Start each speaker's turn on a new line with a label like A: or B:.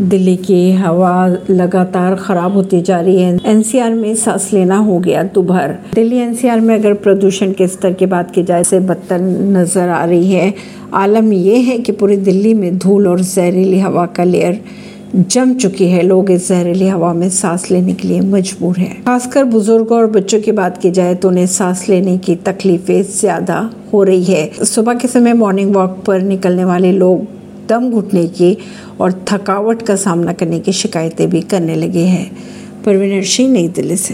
A: दिल्ली की हवा लगातार खराब होती जा रही है। एनसीआर में सांस लेना हो गया दोपहर। दिल्ली एनसीआर में अगर प्रदूषण के स्तर की बात की जाए, से बदतर नज़र आ रही है। आलम यह है कि पूरी दिल्ली में धूल और जहरीली हवा का लेयर जम चुकी है। लोग इस जहरीली हवा में सांस लेने के लिए मजबूर हैं। खासकर बुज़ुर्गों और बच्चों की बात की जाए तो उन्हें सांस लेने की तकलीफें ज़्यादा हो रही है। सुबह के समय मॉर्निंग वॉक पर निकलने वाले लोग दम घुटने की और थकावट का सामना करने की शिकायतें भी करने लगे हैं। परवीन सिंह, नई दिल्ली से।